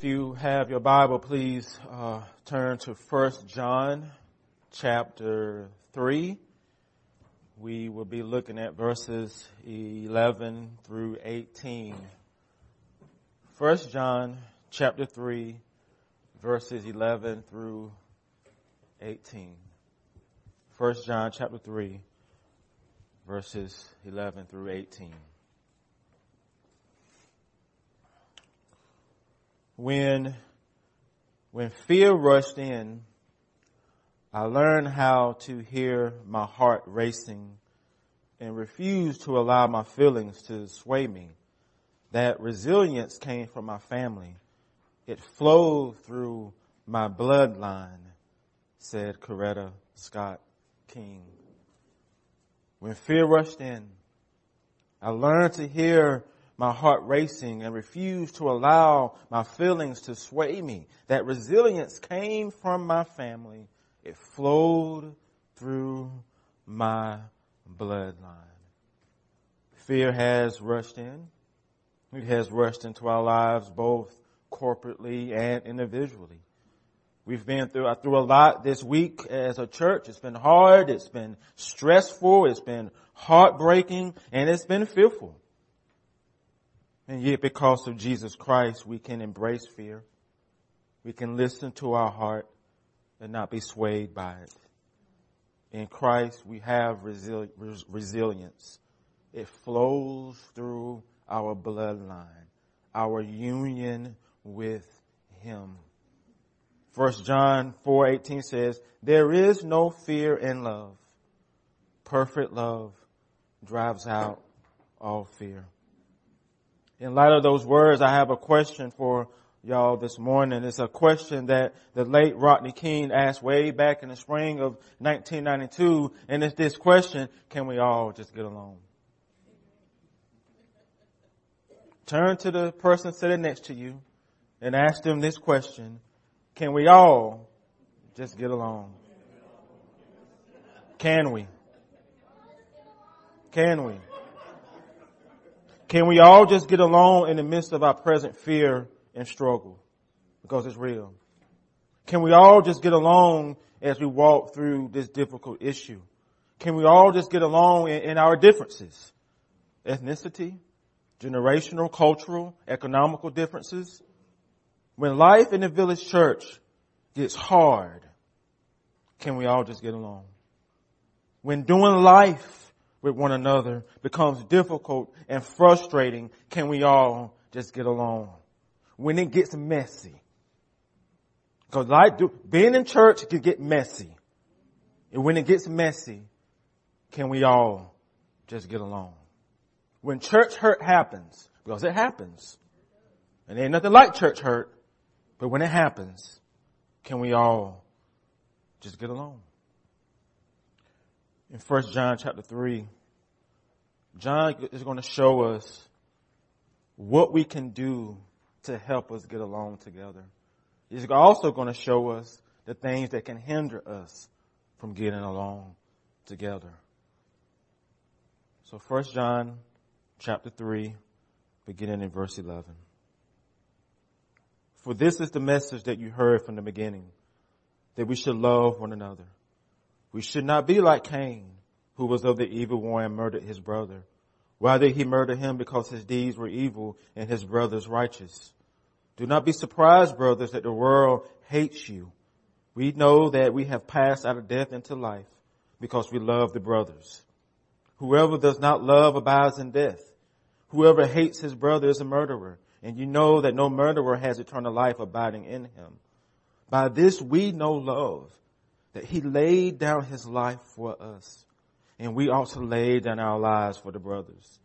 If you have your Bible, please uh, turn to 1 John chapter 3. We will be looking at verses 11 through 18. 1 John chapter 3, verses 11 through 18. 1 John chapter 3, verses 11 through 18. When when fear rushed in, I learned how to hear my heart racing and refuse to allow my feelings to sway me. That resilience came from my family. It flowed through my bloodline, said Coretta Scott King. When fear rushed in, I learned to hear my heart racing and refused to allow my feelings to sway me. That resilience came from my family. It flowed through my bloodline. Fear has rushed in. It has rushed into our lives both corporately and individually. We've been through, through a lot this week as a church. It's been hard. It's been stressful. It's been heartbreaking and it's been fearful. And yet because of Jesus Christ, we can embrace fear. We can listen to our heart and not be swayed by it. In Christ, we have resili- resilience. It flows through our bloodline, our union with Him. First John 4:18 says, "There is no fear in love. Perfect love drives out all fear." In light of those words, I have a question for y'all this morning. It's a question that the late Rodney King asked way back in the spring of 1992. And it's this question, can we all just get along? Turn to the person sitting next to you and ask them this question. Can we all just get along? Can we? Can we? Can we all just get along in the midst of our present fear and struggle? Because it's real. Can we all just get along as we walk through this difficult issue? Can we all just get along in, in our differences? Ethnicity, generational, cultural, economical differences. When life in the village church gets hard, can we all just get along? When doing life with one another becomes difficult and frustrating, can we all just get along? When it gets messy. Cause like being in church can get messy. And when it gets messy, can we all just get along? When church hurt happens, because it happens, and ain't nothing like church hurt, but when it happens, can we all just get along? In 1 John chapter 3, John is going to show us what we can do to help us get along together. He's also going to show us the things that can hinder us from getting along together. So 1 John chapter 3, beginning in verse 11. For this is the message that you heard from the beginning, that we should love one another. We should not be like Cain, who was of the evil one and murdered his brother. Why did he murder him? Because his deeds were evil and his brothers righteous. Do not be surprised, brothers, that the world hates you. We know that we have passed out of death into life because we love the brothers. Whoever does not love abides in death. Whoever hates his brother is a murderer, and you know that no murderer has eternal life abiding in him. By this we know love, that he laid down his life for us, and we also lay down our lives for the brothers.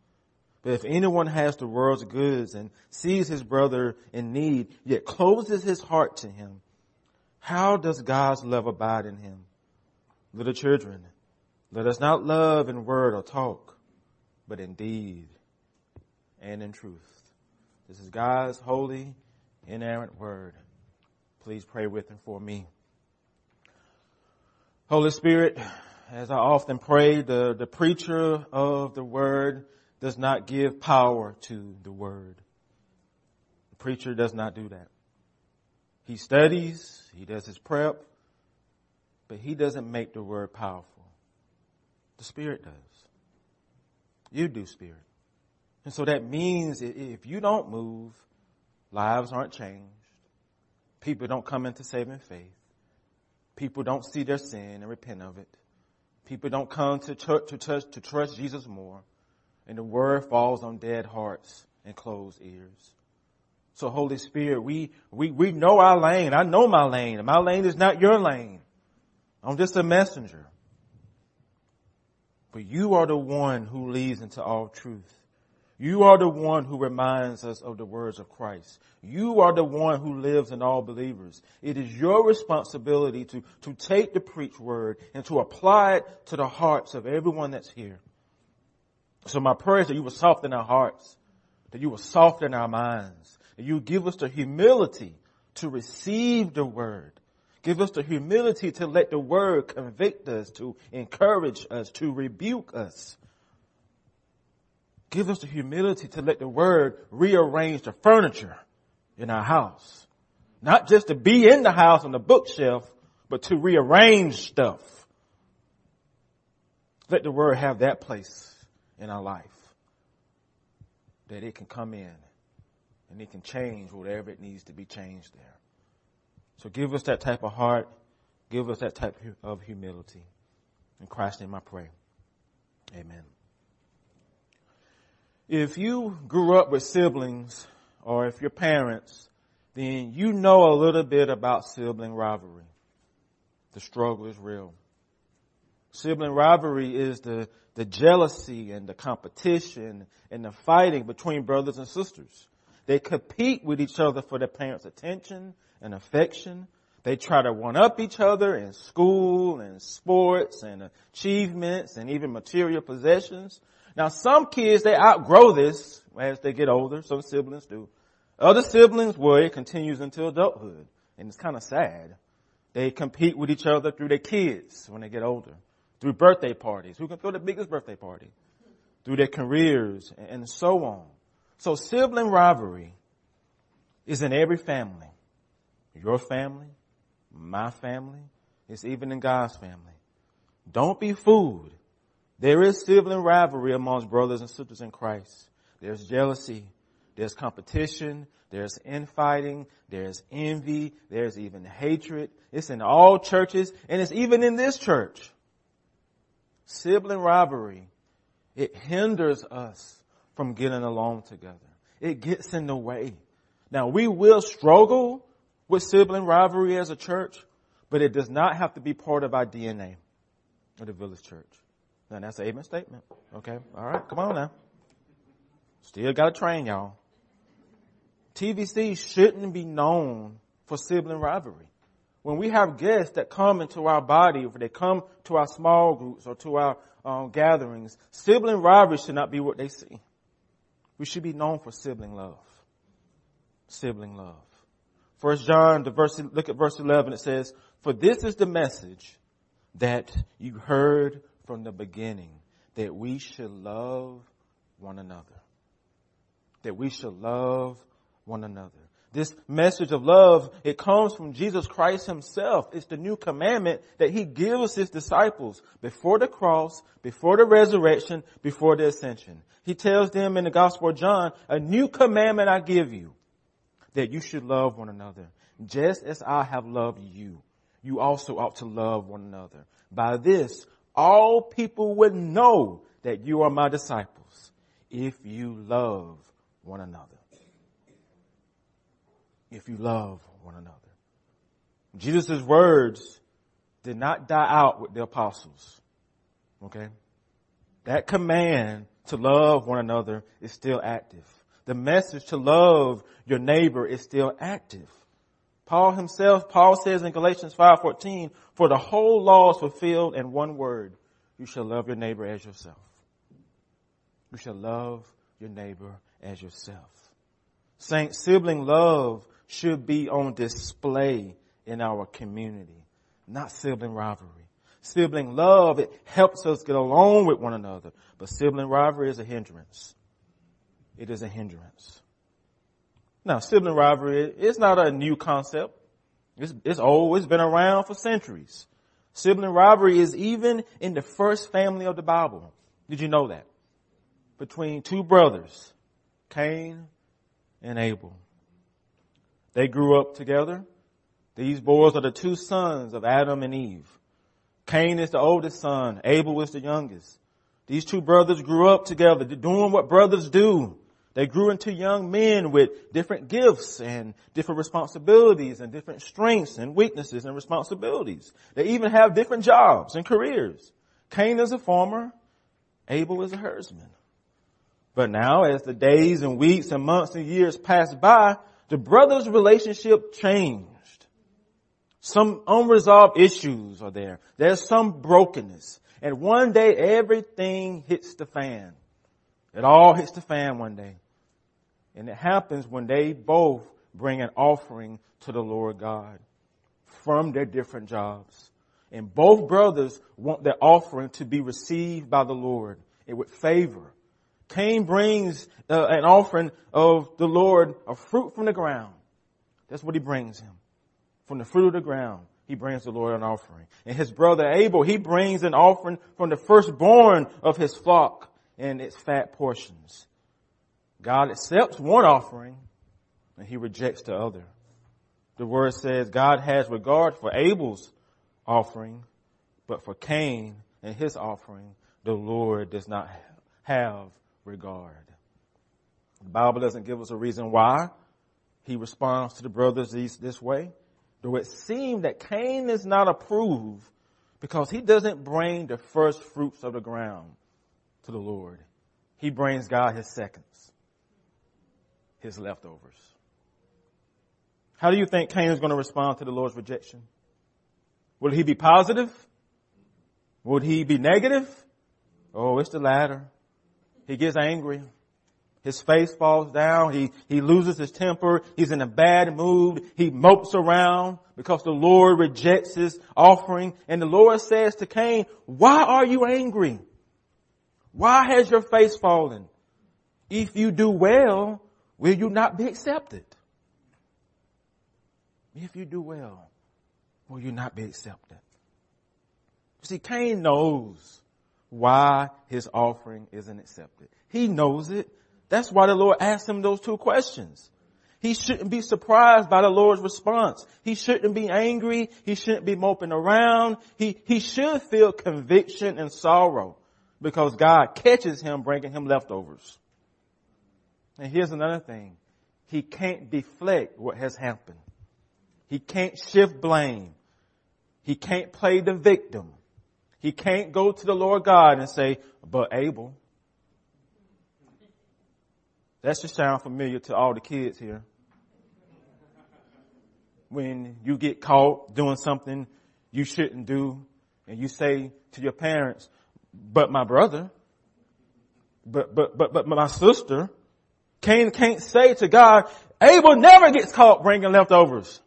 But if anyone has the world's goods and sees his brother in need, yet closes his heart to him, how does God's love abide in him? Little children, let us not love in word or talk, but in deed and in truth. This is God's holy, inerrant word. Please pray with and for me. Holy Spirit, as I often pray, the, the preacher of the word does not give power to the word. The preacher does not do that. He studies, he does his prep, but he doesn't make the word powerful. The Spirit does. You do, Spirit. And so that means if you don't move, lives aren't changed. People don't come into saving faith. People don't see their sin and repent of it. People don't come to church to, to trust Jesus more. And the word falls on dead hearts and closed ears. So Holy Spirit, we, we, we know our lane. I know my lane. My lane is not your lane. I'm just a messenger. But you are the one who leads into all truth. You are the one who reminds us of the words of Christ. You are the one who lives in all believers. It is your responsibility to, to take the preached word and to apply it to the hearts of everyone that's here. So my prayer is that you will soften our hearts, that you will soften our minds, that you give us the humility to receive the word. Give us the humility to let the word convict us, to encourage us, to rebuke us. Give us the humility to let the word rearrange the furniture in our house. Not just to be in the house on the bookshelf, but to rearrange stuff. Let the word have that place in our life. That it can come in and it can change whatever it needs to be changed there. So give us that type of heart. Give us that type of humility. In Christ's name I pray. Amen. If you grew up with siblings or if your parents, then you know a little bit about sibling rivalry. The struggle is real. Sibling rivalry is the, the jealousy and the competition and the fighting between brothers and sisters. They compete with each other for their parents' attention and affection. They try to one up each other in school and sports and achievements and even material possessions. Now some kids, they outgrow this as they get older. Some siblings do. Other siblings, well, it continues until adulthood. And it's kind of sad. They compete with each other through their kids when they get older. Through birthday parties. Who can throw the biggest birthday party? Through their careers and so on. So sibling rivalry is in every family. Your family, my family, it's even in God's family. Don't be fooled. There is sibling rivalry amongst brothers and sisters in Christ. There's jealousy. There's competition. There's infighting. There's envy. There's even hatred. It's in all churches and it's even in this church. Sibling rivalry. It hinders us from getting along together. It gets in the way. Now we will struggle with sibling rivalry as a church, but it does not have to be part of our DNA of the village church. That's an amen statement. Okay. All right. Come on now. Still got to train y'all. TVC shouldn't be known for sibling rivalry. When we have guests that come into our body, or they come to our small groups or to our um, gatherings, sibling rivalry should not be what they see. We should be known for sibling love. Sibling love. First John, the verse, look at verse 11, it says, For this is the message that you heard from the beginning, that we should love one another. That we should love one another. This message of love, it comes from Jesus Christ himself. It's the new commandment that he gives his disciples before the cross, before the resurrection, before the ascension. He tells them in the Gospel of John, a new commandment I give you, that you should love one another. Just as I have loved you, you also ought to love one another. By this, all people would know that you are my disciples if you love one another. If you love one another. Jesus' words did not die out with the apostles. Okay? That command to love one another is still active. The message to love your neighbor is still active. Paul himself, Paul says in Galatians 5:14, for the whole law is fulfilled in one word. You shall love your neighbor as yourself. You shall love your neighbor as yourself. Saint sibling love should be on display in our community, not sibling rivalry. Sibling love, it helps us get along with one another, but sibling rivalry is a hindrance. It is a hindrance. Now, sibling rivalry is not a new concept. It's, it's. It's been around for centuries. Sibling rivalry is even in the first family of the Bible. Did you know that? Between two brothers, Cain and Abel. They grew up together. These boys are the two sons of Adam and Eve. Cain is the oldest son. Abel is the youngest. These two brothers grew up together, doing what brothers do. They grew into young men with different gifts and different responsibilities and different strengths and weaknesses and responsibilities. They even have different jobs and careers. Cain is a farmer. Abel is a herdsman. But now as the days and weeks and months and years pass by, the brothers' relationship changed. Some unresolved issues are there. There's some brokenness. And one day everything hits the fan. It all hits the fan one day. And it happens when they both bring an offering to the Lord God from their different jobs. And both brothers want their offering to be received by the Lord and with favor. Cain brings uh, an offering of the Lord a fruit from the ground. That's what he brings him. From the fruit of the ground, he brings the Lord an offering. And his brother Abel, he brings an offering from the firstborn of his flock and its fat portions. God accepts one offering and he rejects the other. The word says God has regard for Abel's offering, but for Cain and his offering, the Lord does not have regard. The Bible doesn't give us a reason why he responds to the brothers this way. Though it seems that Cain is not approved because he doesn't bring the first fruits of the ground to the Lord. He brings God his seconds his leftovers. How do you think Cain is going to respond to the Lord's rejection? Will he be positive? Would he be negative? Oh, it's the latter. He gets angry. His face falls down. He, he loses his temper. He's in a bad mood. He mopes around because the Lord rejects his offering. And the Lord says to Cain, why are you angry? Why has your face fallen? If you do well, will you not be accepted? If you do well, will you not be accepted? see, Cain knows why his offering isn't accepted. He knows it. That's why the Lord asked him those two questions. He shouldn't be surprised by the Lord's response. He shouldn't be angry. He shouldn't be moping around. He, he should feel conviction and sorrow because God catches him bringing him leftovers. And here's another thing. He can't deflect what has happened. He can't shift blame. He can't play the victim. He can't go to the Lord God and say, but Abel. That should sound familiar to all the kids here. When you get caught doing something you shouldn't do and you say to your parents, but my brother, but, but, but, but my sister, Cain can't say to God, Abel never gets caught bringing leftovers.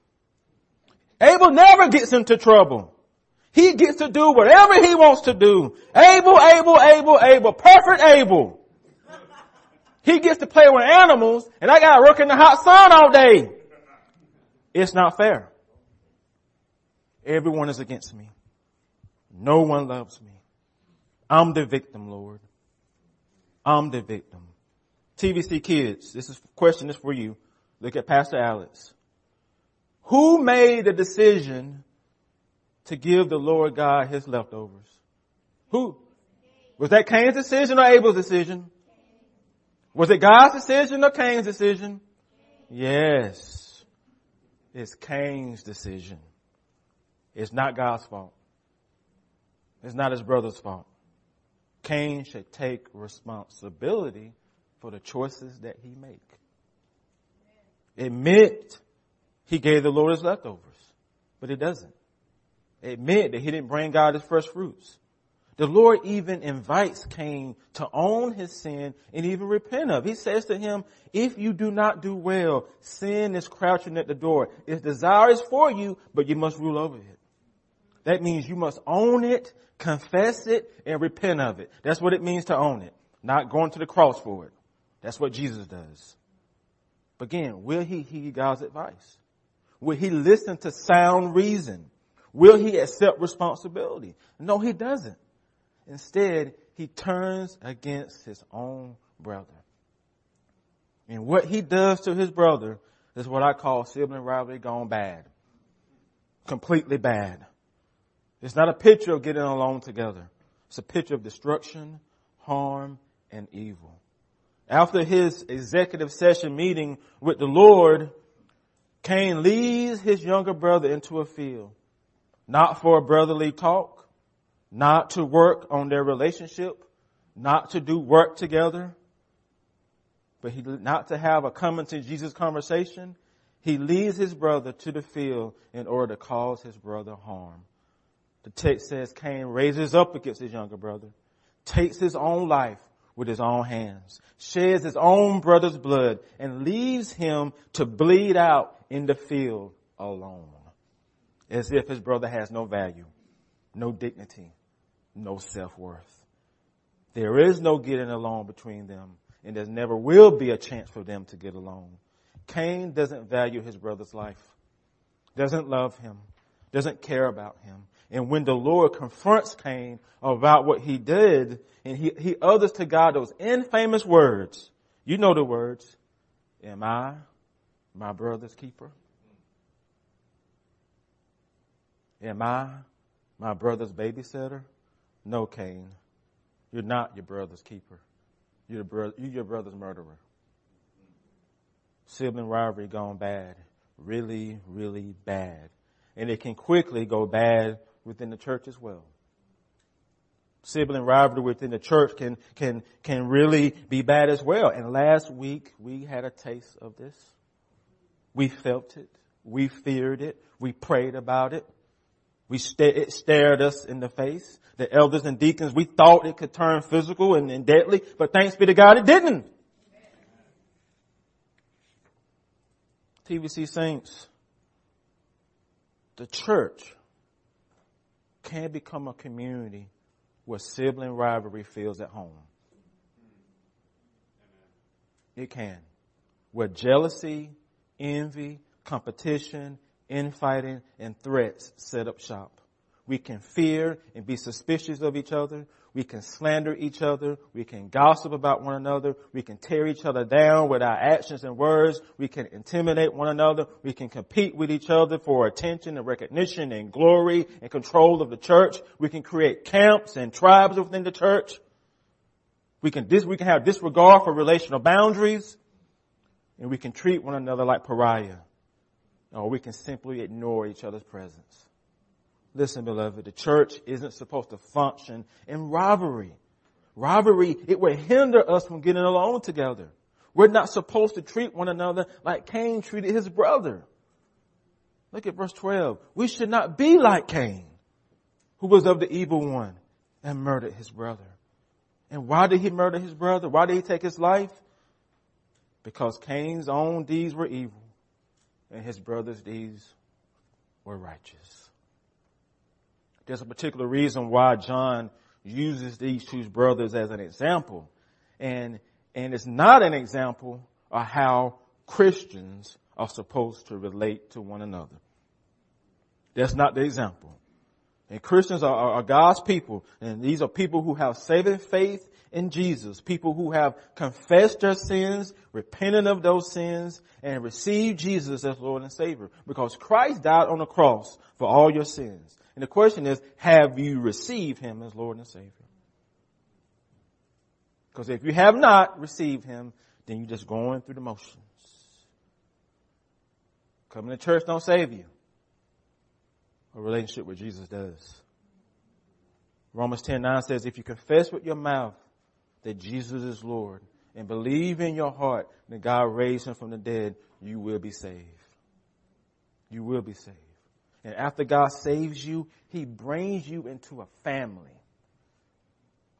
Abel never gets into trouble. He gets to do whatever he wants to do. Abel, Abel, Abel, Abel, perfect Abel. He gets to play with animals and I gotta work in the hot sun all day. It's not fair. Everyone is against me. No one loves me. I'm the victim, Lord. I'm the victim. TVC kids, this is question is for you. Look at Pastor Alex. Who made the decision to give the Lord God his leftovers? Who? Was that Cain's decision or Abel's decision? Was it God's decision or Cain's decision? Yes. It's Cain's decision. It's not God's fault. It's not his brother's fault. Cain should take responsibility for the choices that he make. Admit he gave the Lord his leftovers, but it doesn't. Admit that he didn't bring God his first fruits. The Lord even invites Cain to own his sin and even repent of. He says to him, if you do not do well, sin is crouching at the door. Its desire is for you, but you must rule over it. That means you must own it, confess it, and repent of it. That's what it means to own it. Not going to the cross for it. That's what Jesus does. But again, will he heed God's advice? Will he listen to sound reason? Will he accept responsibility? No, he doesn't. Instead, he turns against his own brother. And what he does to his brother is what I call sibling rivalry gone bad. Completely bad. It's not a picture of getting along together. It's a picture of destruction, harm, and evil. After his executive session meeting with the Lord, Cain leads his younger brother into a field, not for a brotherly talk, not to work on their relationship, not to do work together, but he, not to have a coming to Jesus conversation. He leads his brother to the field in order to cause his brother harm. The text says Cain raises up against his younger brother, takes his own life with his own hands, sheds his own brother's blood, and leaves him to bleed out in the field alone. As if his brother has no value, no dignity, no self-worth. There is no getting along between them, and there never will be a chance for them to get along. Cain doesn't value his brother's life, doesn't love him, doesn't care about him. And when the Lord confronts Cain about what he did, and he, he utters to God those infamous words, you know the words, am I my brother's keeper? Am I my brother's babysitter? No, Cain. You're not your brother's keeper. You're, bro- you're your brother's murderer. Sibling rivalry gone bad. Really, really bad. And it can quickly go bad within the church as well. Sibling rivalry within the church can, can, can really be bad as well. And last week we had a taste of this. We felt it. We feared it. We prayed about it. We st- it stared us in the face. The elders and deacons, we thought it could turn physical and, and deadly, but thanks be to God it didn't. TVC Saints, the church can become a community where sibling rivalry feels at home. It can. Where jealousy, envy, competition, infighting, and threats set up shop. We can fear and be suspicious of each other. We can slander each other. We can gossip about one another. We can tear each other down with our actions and words. We can intimidate one another. We can compete with each other for attention and recognition and glory and control of the church. We can create camps and tribes within the church. We can, dis- we can have disregard for relational boundaries and we can treat one another like pariah or we can simply ignore each other's presence. Listen, beloved, the church isn't supposed to function in rivalry. Rivalry, it would hinder us from getting along together. We're not supposed to treat one another like Cain treated his brother. Look at verse 12. We should not be like Cain, who was of the evil one and murdered his brother. And why did he murder his brother? Why did he take his life? Because Cain's own deeds were evil and his brother's deeds were righteous. There's a particular reason why John uses these two brothers as an example. And, and it's not an example of how Christians are supposed to relate to one another. That's not the example. And Christians are, are, God's people, and these are people who have saving faith in Jesus, people who have confessed their sins, repented of those sins, and received Jesus as Lord and Savior. Because Christ died on the cross for all your sins. And the question is, have you received Him as Lord and Savior? Because if you have not received Him, then you're just going through the motions. Coming to church don't save you. A relationship with Jesus does. Romans 10 9 says, if you confess with your mouth that Jesus is Lord and believe in your heart that God raised him from the dead, you will be saved. You will be saved. And after God saves you, he brings you into a family.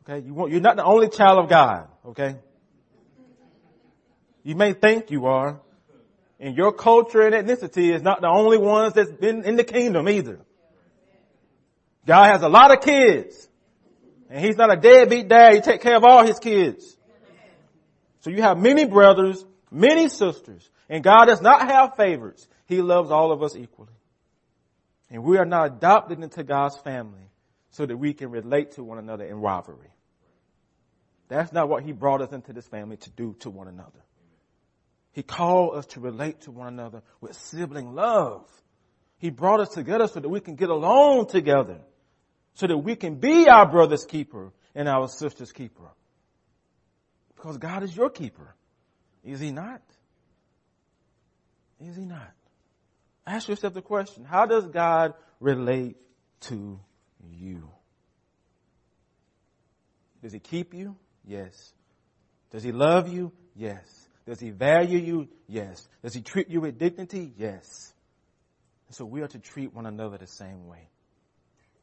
Okay? You're not the only child of God. Okay? You may think you are. And your culture and ethnicity is not the only ones that's been in the kingdom either. God has a lot of kids. And he's not a deadbeat dad. He take care of all his kids. So you have many brothers, many sisters, and God does not have favorites. He loves all of us equally. And we are now adopted into God's family so that we can relate to one another in rivalry. That's not what He brought us into this family to do to one another. He called us to relate to one another with sibling love. He brought us together so that we can get along together. So that we can be our brother's keeper and our sister's keeper. Because God is your keeper. Is he not? Is he not? Ask yourself the question, how does God relate to you? Does he keep you? Yes. Does he love you? Yes. Does he value you? Yes. Does he treat you with dignity? Yes. And so we are to treat one another the same way.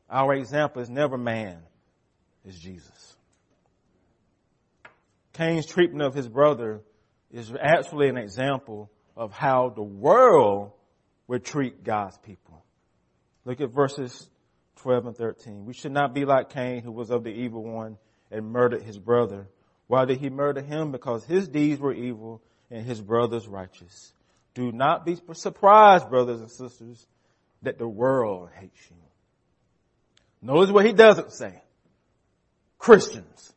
Our example is never man, it's Jesus. Cain's treatment of his brother is actually an example of how the world would treat God's people. Look at verses 12 and 13. We should not be like Cain, who was of the evil one and murdered his brother. Why did he murder him? Because his deeds were evil and his brothers righteous. Do not be surprised, brothers and sisters, that the world hates you. Notice what he doesn't say. Christians.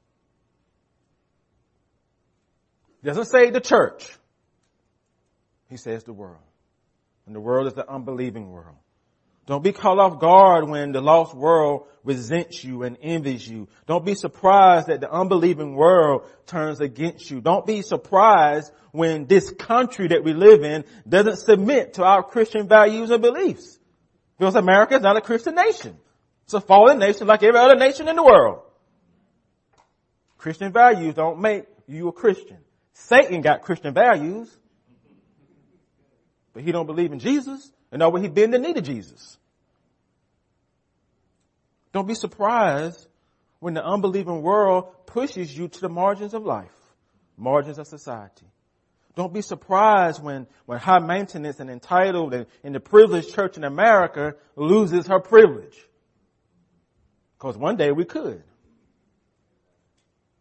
Doesn't say the church. He says the world. And the world is the unbelieving world. Don't be caught off guard when the lost world resents you and envies you. Don't be surprised that the unbelieving world turns against you. Don't be surprised when this country that we live in doesn't submit to our Christian values and beliefs. Because America is not a Christian nation. It's a fallen nation like every other nation in the world. Christian values don't make you a Christian. Satan got Christian values, but he don't believe in Jesus and know where he been the need of Jesus. Don't be surprised when the unbelieving world pushes you to the margins of life, margins of society. Don't be surprised when, when high maintenance and entitled and, and the privileged church in America loses her privilege. Because one day we could.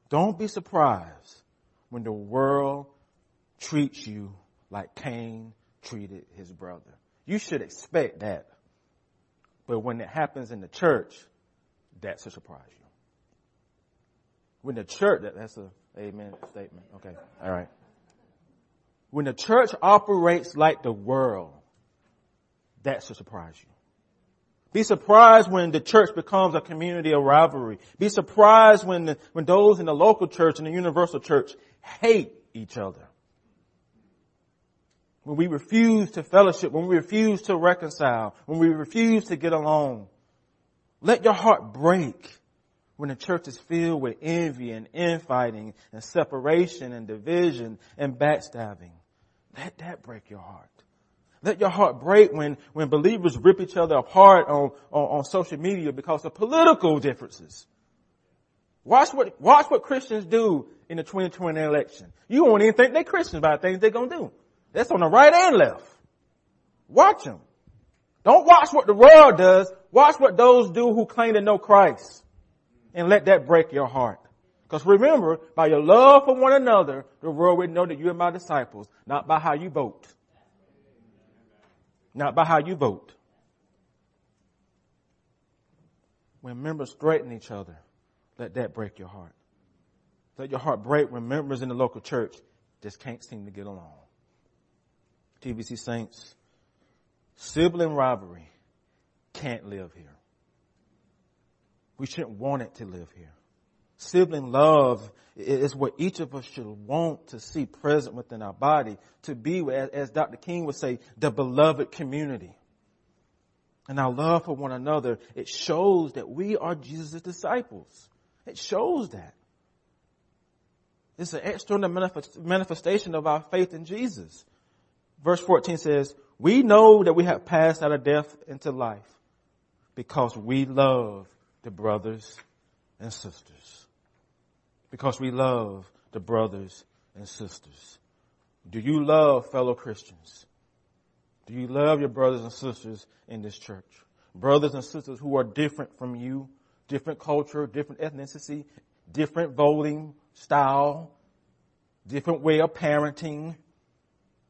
Don't be surprised when the world treats you like Cain treated his brother. You should expect that. But when it happens in the church, that should surprise you. When the church, that, that's a amen statement. Okay. All right. When the church operates like the world, that should surprise you. Be surprised when the church becomes a community of rivalry. Be surprised when the, when those in the local church and the universal church hate each other. When we refuse to fellowship, when we refuse to reconcile, when we refuse to get along. Let your heart break when the church is filled with envy and infighting and separation and division and backstabbing. Let that break your heart. Let your heart break when, when believers rip each other apart on, on, on social media because of political differences. Watch what, watch what Christians do in the 2020 election. You won't even think they're Christians about things they're gonna do. That's on the right and left. Watch them. Don't watch what the world does. Watch what those do who claim to know Christ. And let that break your heart. Because remember, by your love for one another, the world will know that you are my disciples, not by how you vote. Not by how you vote. When members threaten each other, let that break your heart. Let your heart break when members in the local church just can't seem to get along. TVC Saints, sibling rivalry can't live here. We shouldn't want it to live here. Sibling love is what each of us should want to see present within our body to be, as Dr. King would say, the beloved community. And our love for one another, it shows that we are Jesus' disciples. It shows that. It's an external manifestation of our faith in Jesus. Verse 14 says, we know that we have passed out of death into life because we love the brothers and sisters because we love the brothers and sisters. Do you love fellow Christians? Do you love your brothers and sisters in this church? Brothers and sisters who are different from you, different culture, different ethnicity, different voting style, different way of parenting,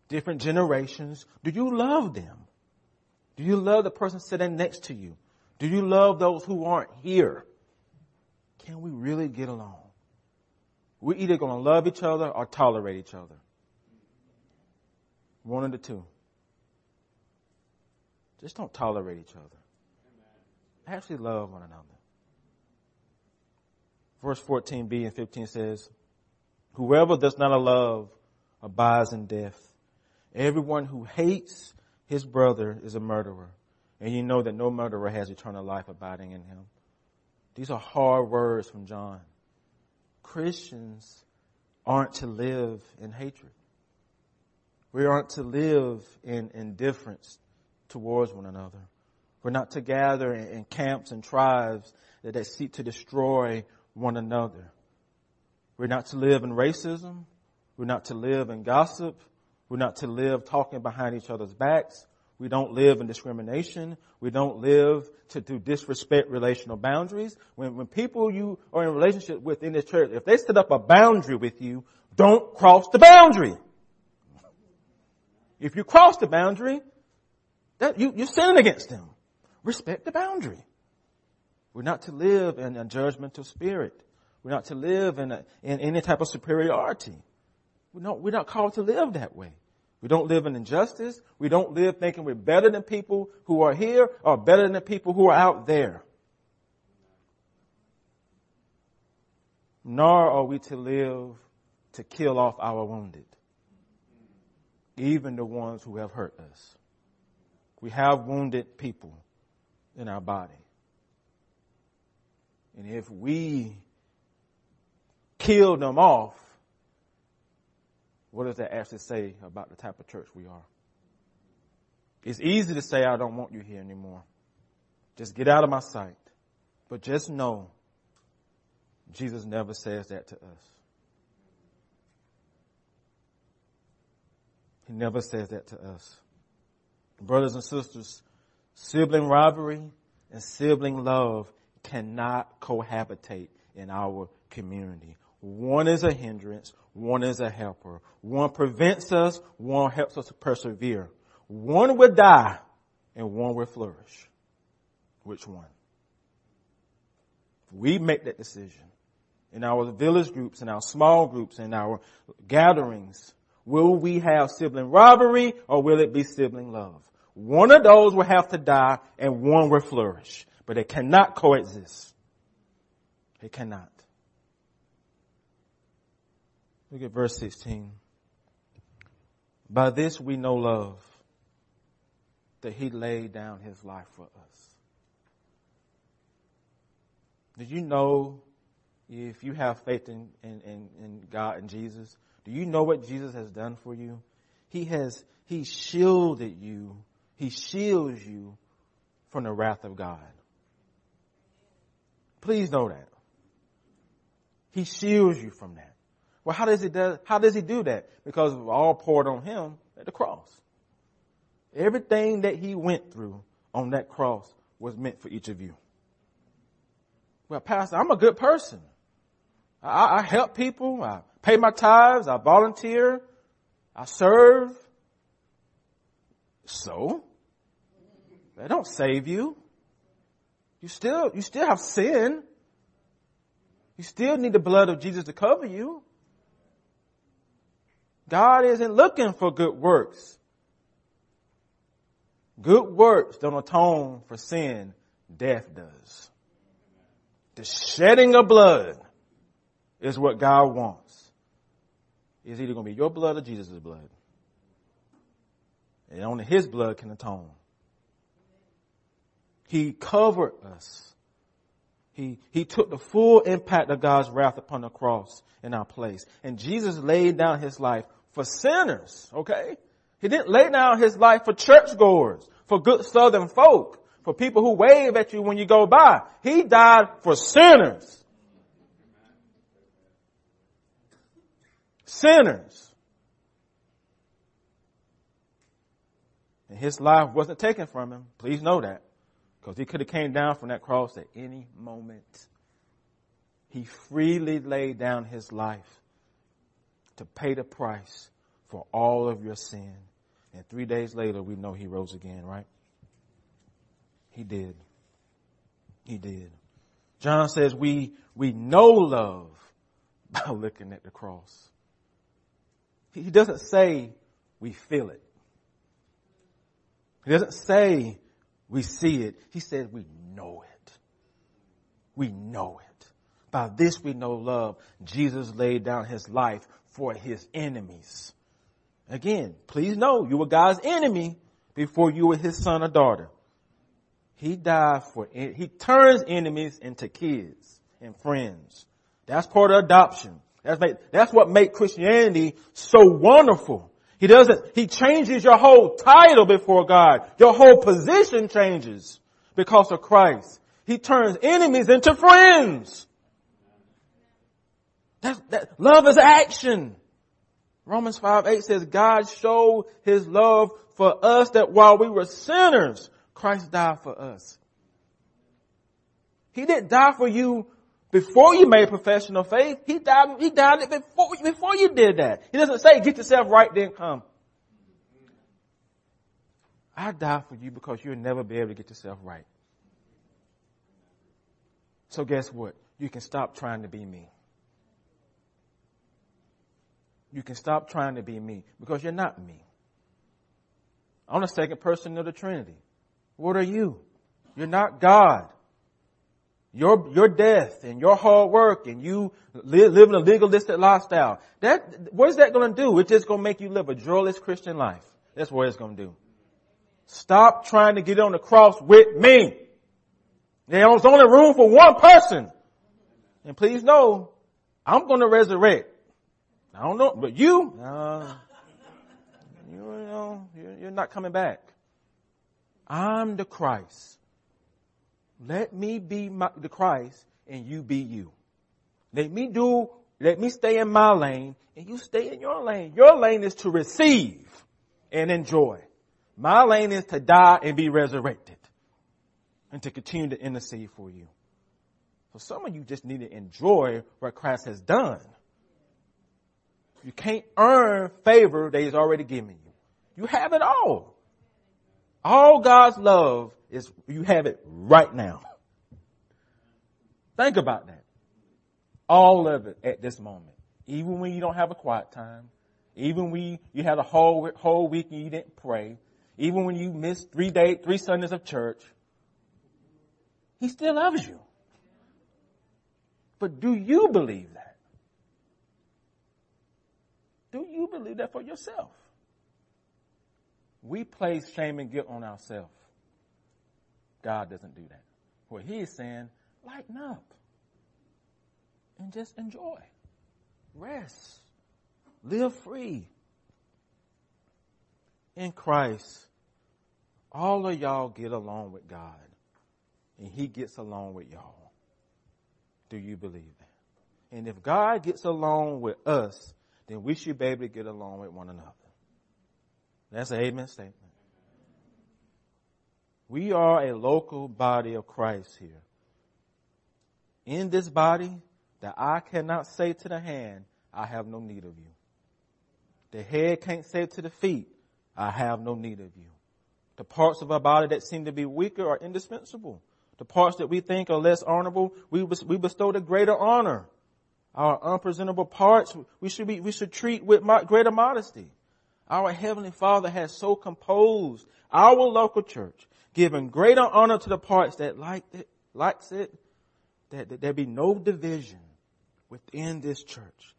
different generations. Do you love them? Do you love the person sitting next to you? Do you love those who aren't here? Can we really get along? We're either going to love each other or tolerate each other. One of the two. Just don't tolerate each other. Actually love one another. Verse 14b and 15 says, Whoever does not love abides in death. Everyone who hates his brother is a murderer. And you know that no murderer has eternal life abiding in him. These are hard words from John. Christians aren't to live in hatred. We aren't to live in indifference towards one another. We're not to gather in, camps and tribes that, that seek to destroy one another. We're not to live in racism. We're not to live in gossip. We're not to live talking behind each other's backs. We don't live in discrimination. We don't live to, to disrespect relational boundaries. When, when people you are in relationship with in the church, if they set up a boundary with you, don't cross the boundary. If you cross the boundary, that you, you're sinning against them. Respect the boundary. We're not to live in a judgmental spirit. We're not to live in, a, in any type of superiority. Not, we're not called to live that way. We don't live in injustice. We don't live thinking we're better than people who are here or better than people who are out there. Nor are we to live to kill off our wounded, even the ones who have hurt us. We have wounded people in our body. And if we kill them off, what does that actually say about the type of church we are? It's easy to say, I don't want you here anymore. Just get out of my sight. But just know, Jesus never says that to us. He never says that to us. Brothers and sisters, sibling rivalry and sibling love cannot cohabitate in our community. One is a hindrance, one is a helper. One prevents us, one helps us to persevere. One will die and one will flourish. Which one? We make that decision in our village groups, in our small groups, in our gatherings. Will we have sibling robbery or will it be sibling love? One of those will have to die and one will flourish, but they cannot coexist. They cannot. Look at verse 16. By this we know love, that he laid down his life for us. Did you know if you have faith in, in, in, in God and Jesus, do you know what Jesus has done for you? He has, he shielded you. He shields you from the wrath of God. Please know that. He shields you from that. Well, how does he do, how does he do that? Because all poured on him at the cross. Everything that he went through on that cross was meant for each of you. Well, Pastor, I'm a good person. I, I help people. I pay my tithes. I volunteer. I serve. So, that don't save you. You still, you still have sin. You still need the blood of Jesus to cover you. God isn't looking for good works. Good works don't atone for sin. Death does. The shedding of blood is what God wants. It's either going to be your blood or Jesus' blood. And only His blood can atone. He covered us. He, he took the full impact of God's wrath upon the cross in our place. And Jesus laid down His life for sinners, okay? He didn't lay down his life for churchgoers, for good southern folk, for people who wave at you when you go by. He died for sinners. Sinners. And his life wasn't taken from him. Please know that. Because he could have came down from that cross at any moment. He freely laid down his life to pay the price for all of your sin. And three days later, we know he rose again, right? He did. He did. John says we, we know love by looking at the cross. He doesn't say we feel it. He doesn't say we see it. He says we know it. We know it. By this we know love. Jesus laid down his life for his enemies. Again, please know you were God's enemy before you were his son or daughter. He died for, he turns enemies into kids and friends. That's part of adoption. That's, that's what makes Christianity so wonderful. He doesn't, he changes your whole title before God. Your whole position changes because of Christ. He turns enemies into friends. That, love is action. Romans 5, 8 says, God showed his love for us that while we were sinners, Christ died for us. He didn't die for you before you made a profession of faith. He died, he died before, before you did that. He doesn't say, get yourself right, then come. I died for you because you'll never be able to get yourself right. So guess what? You can stop trying to be me. You can stop trying to be me because you're not me. I'm the second person of the Trinity. What are you? You're not God. Your, your death and your hard work and you live, living a legalistic lifestyle. That, what is that going to do? It's just going to make you live a joyless Christian life. That's what it's going to do. Stop trying to get on the cross with me. There's only room for one person. And please know, I'm going to resurrect. I don't know, but you, uh, you know, you're, not coming back. I'm the Christ. Let me be my, the Christ and you be you. Let me do, let me stay in my lane and you stay in your lane. Your lane is to receive and enjoy. My lane is to die and be resurrected and to continue to intercede for you. So some of you just need to enjoy what Christ has done. You can't earn favor that He's already given you. You have it all. All God's love is, you have it right now. Think about that. All of it at this moment. Even when you don't have a quiet time. Even when you had a whole, whole week and you didn't pray. Even when you missed three days, three Sundays of church. He still loves you. But do you believe that? Do you believe that for yourself? We place shame and guilt on ourselves. God doesn't do that. What he is saying, lighten up and just enjoy. Rest. Live free. In Christ, all of y'all get along with God and he gets along with y'all. Do you believe that? And if God gets along with us, then we should be able to get along with one another. That's an amen statement. We are a local body of Christ here. In this body, the eye cannot say to the hand, I have no need of you. The head can't say to the feet, I have no need of you. The parts of our body that seem to be weaker are indispensable. The parts that we think are less honorable, we, bestow the greater honor. Our unpresentable parts, we should be, we should treat with greater modesty. Our Heavenly Father has so composed our local church, giving greater honor to the parts that like it, likes it, that, that there be no division within this church.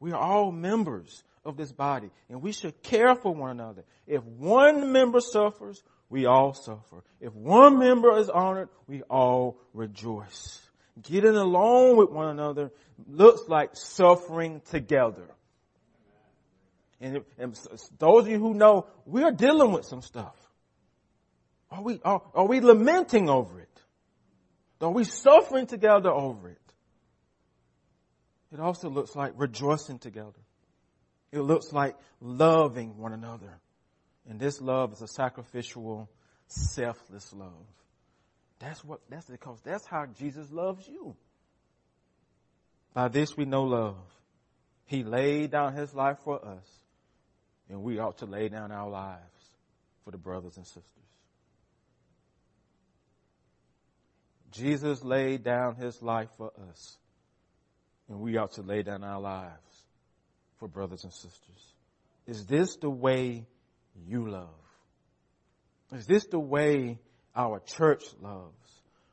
We are all members of this body and we should care for one another. If one member suffers, we all suffer. If one member is honored, we all rejoice. Getting along with one another looks like suffering together. And, and those of you who know, we're dealing with some stuff. Are we, are, are we lamenting over it? Are we suffering together over it? It also looks like rejoicing together. It looks like loving one another. And this love is a sacrificial, selfless love. That's what, that's because that's how Jesus loves you. By this we know love. He laid down his life for us. and we ought to lay down our lives for the brothers and sisters. Jesus laid down his life for us, and we ought to lay down our lives for brothers and sisters. Is this the way you love? Is this the way our church loves?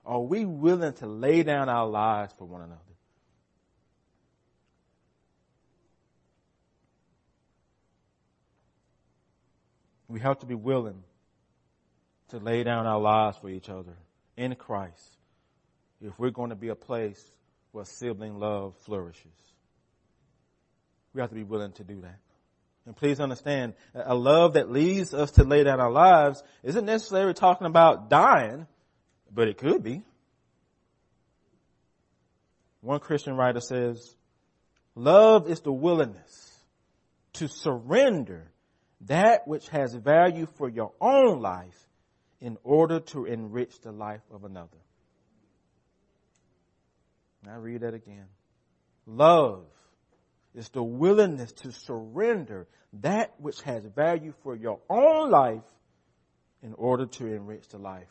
Are we willing to lay down our lives for one another? We have to be willing to lay down our lives for each other in Christ if we're going to be a place where sibling love flourishes. We have to be willing to do that. And please understand, a love that leads us to lay down our lives isn't necessarily talking about dying, but it could be. One Christian writer says, love is the willingness to surrender that which has value for your own life in order to enrich the life of another. I read that again. Love is the willingness to surrender that which has value for your own life in order to enrich the life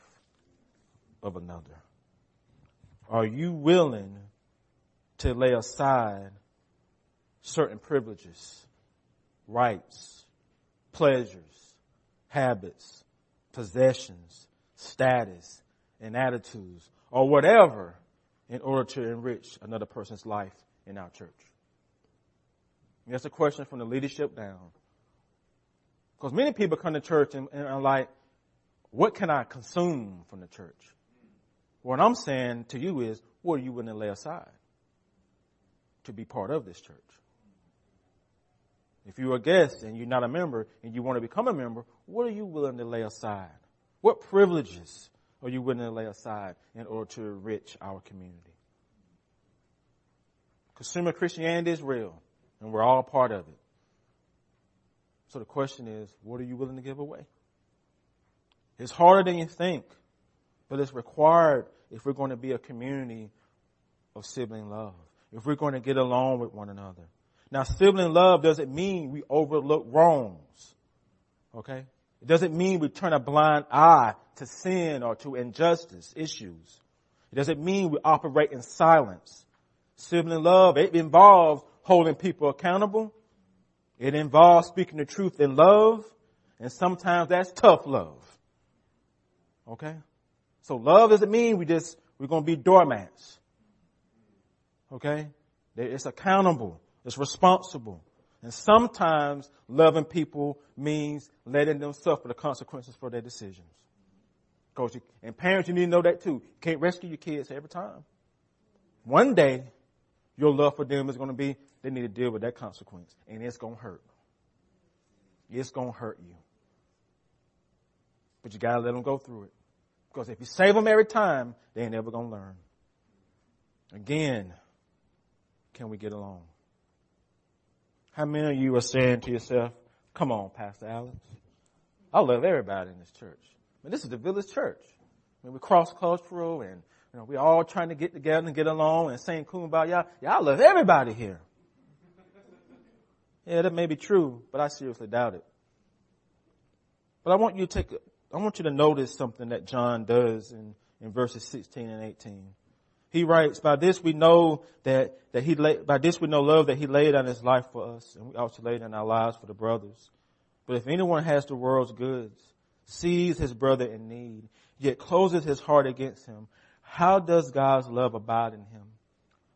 of another. Are you willing to lay aside certain privileges, rights, pleasures, habits, possessions, status, and attitudes, or whatever in order to enrich another person's life in our church? That's a question from the leadership down. Because many people come to church and, and are like, what can I consume from the church? What I'm saying to you is, what are you willing to lay aside to be part of this church? If you're a guest and you're not a member and you want to become a member, what are you willing to lay aside? What privileges are you willing to lay aside in order to enrich our community? Consumer Christianity is real, and we're all part of it. So the question is, what are you willing to give away? It's harder than you think, but it's required if we're going to be a community of sibling love, if we're going to get along with one another. Now, sibling love doesn't mean we overlook wrongs. Okay? It doesn't mean we turn a blind eye to sin or to injustice issues. It doesn't mean we operate in silence. Sibling love, it involves holding people accountable. It involves speaking the truth in love. And sometimes that's tough love. Okay? So love doesn't mean we just, we're going to be doormats. Okay? It's accountable. It's responsible. And sometimes loving people means letting them suffer the consequences for their decisions. Coach, and parents, you need to know that too. You can't rescue your kids every time. One day, your love for them is going to be, they need to deal with that consequence. And it's going to hurt. It's going to hurt you. But you got to let them go through it. Because if you save them every time, they ain't never going to learn. Again, can we get along? How many of you are saying to yourself, come on, Pastor Alex. I love everybody in this church. I mean, this is the village church. I mean, we're cross-cultural and, you know, we're all trying to get together and get along and sing kumbaya. I love everybody here. Yeah, that may be true, but I seriously doubt it. But I want you to take, I want you to notice something that John does in, in verses 16 and 18. He writes, by this we know that, that he laid, by this we know love that he laid down his life for us and we also laid down our lives for the brothers. But if anyone has the world's goods, sees his brother in need, yet closes his heart against him, how does God's love abide in him?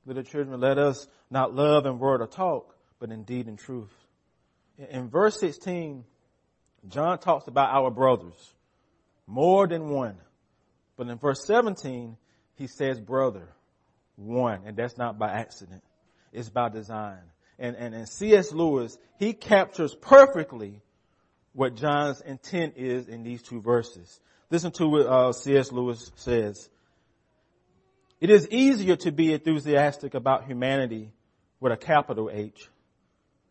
Little children, let us not love in word or talk, but in deed and truth. In verse 16, John talks about our brothers, more than one. But in verse 17, he says brother, one, and that's not by accident. It's by design. And, and, and C.S. Lewis, he captures perfectly what John's intent is in these two verses. Listen to what uh, C.S. Lewis says. It is easier to be enthusiastic about humanity with a capital H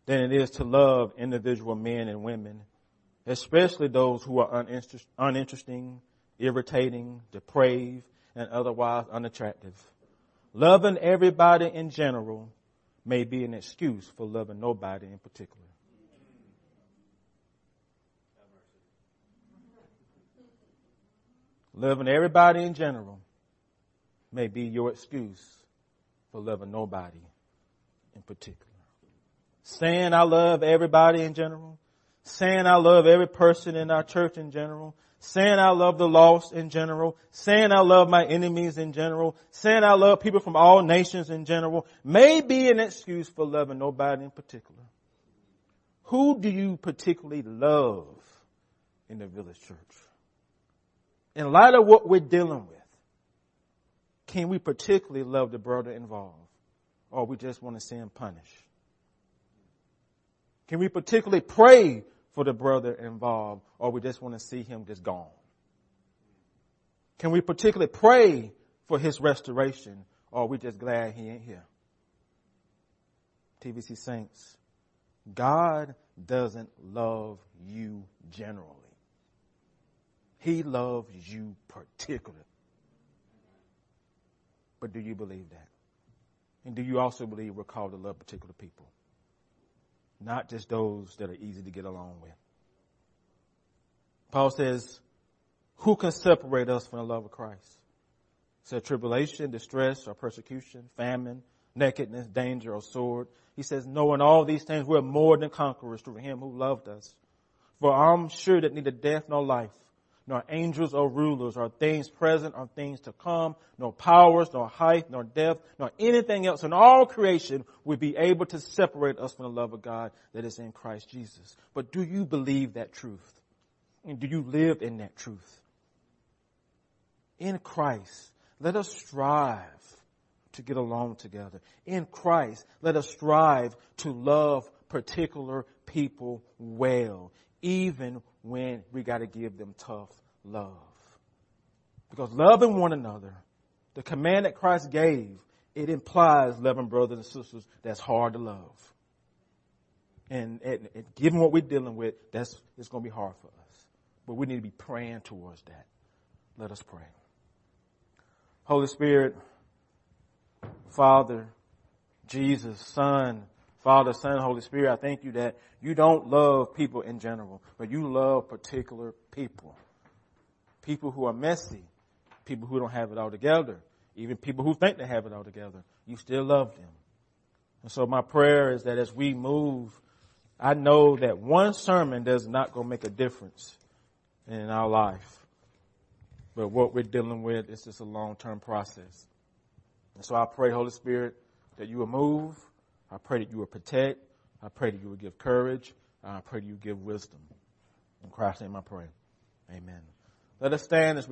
than it is to love individual men and women, especially those who are uninter- uninteresting, irritating, depraved, and otherwise unattractive. Loving everybody in general may be an excuse for loving nobody in particular. Loving everybody in general may be your excuse for loving nobody in particular. Saying I love everybody in general, saying I love every person in our church in general, saying I love the lost in general, saying I love my enemies in general, saying I love people from all nations in general, may be an excuse for loving nobody in particular. Who do you particularly love in the village church? In light of what we're dealing with, can we particularly love the brother involved? Or we just want to see him punished? Can we particularly pray for the brother involved or we just want to see him just gone? Can we particularly pray for his restoration or we just glad he ain't here? TVC Saints, God doesn't love you generally. He loves you particularly. But do you believe that? And do you also believe we're called to love particular people? Not just those that are easy to get along with. Paul says, who can separate us from the love of Christ? Said tribulation, distress, or persecution, famine, nakedness, danger, or sword. He says, knowing all these things, we're more than conquerors through him who loved us. For I'm sure that neither death nor life, nor angels or rulers, or things present or things to come, nor powers, nor height, nor depth, nor anything else in all creation would be able to separate us from the love of God that is in Christ Jesus. But do you believe that truth? And do you live in that truth? In Christ, let us strive to get along together. In Christ, let us strive to love particular people well, even when we got to give them tough love. Because loving one another, the command that Christ gave, it implies loving brothers and sisters that's hard to love. And, and, and given what we're dealing with, that's, it's going to be hard for us. But we need to be praying towards that. Let us pray. Holy Spirit, Father, Jesus, Son, Father, Son, Holy Spirit, I thank you that you don't love people in general, but you love particular people. People who are messy, people who don't have it all together, even people who think they have it all together. You still love them. And so my prayer is that as we move, I know that one sermon does not go make a difference in our life. But what we're dealing with is just a long-term process. And so I pray, Holy Spirit, that you will move. I pray that you will protect. I pray that you will give courage. I pray that you give wisdom. In Christ's name I pray. Amen. Let us stand as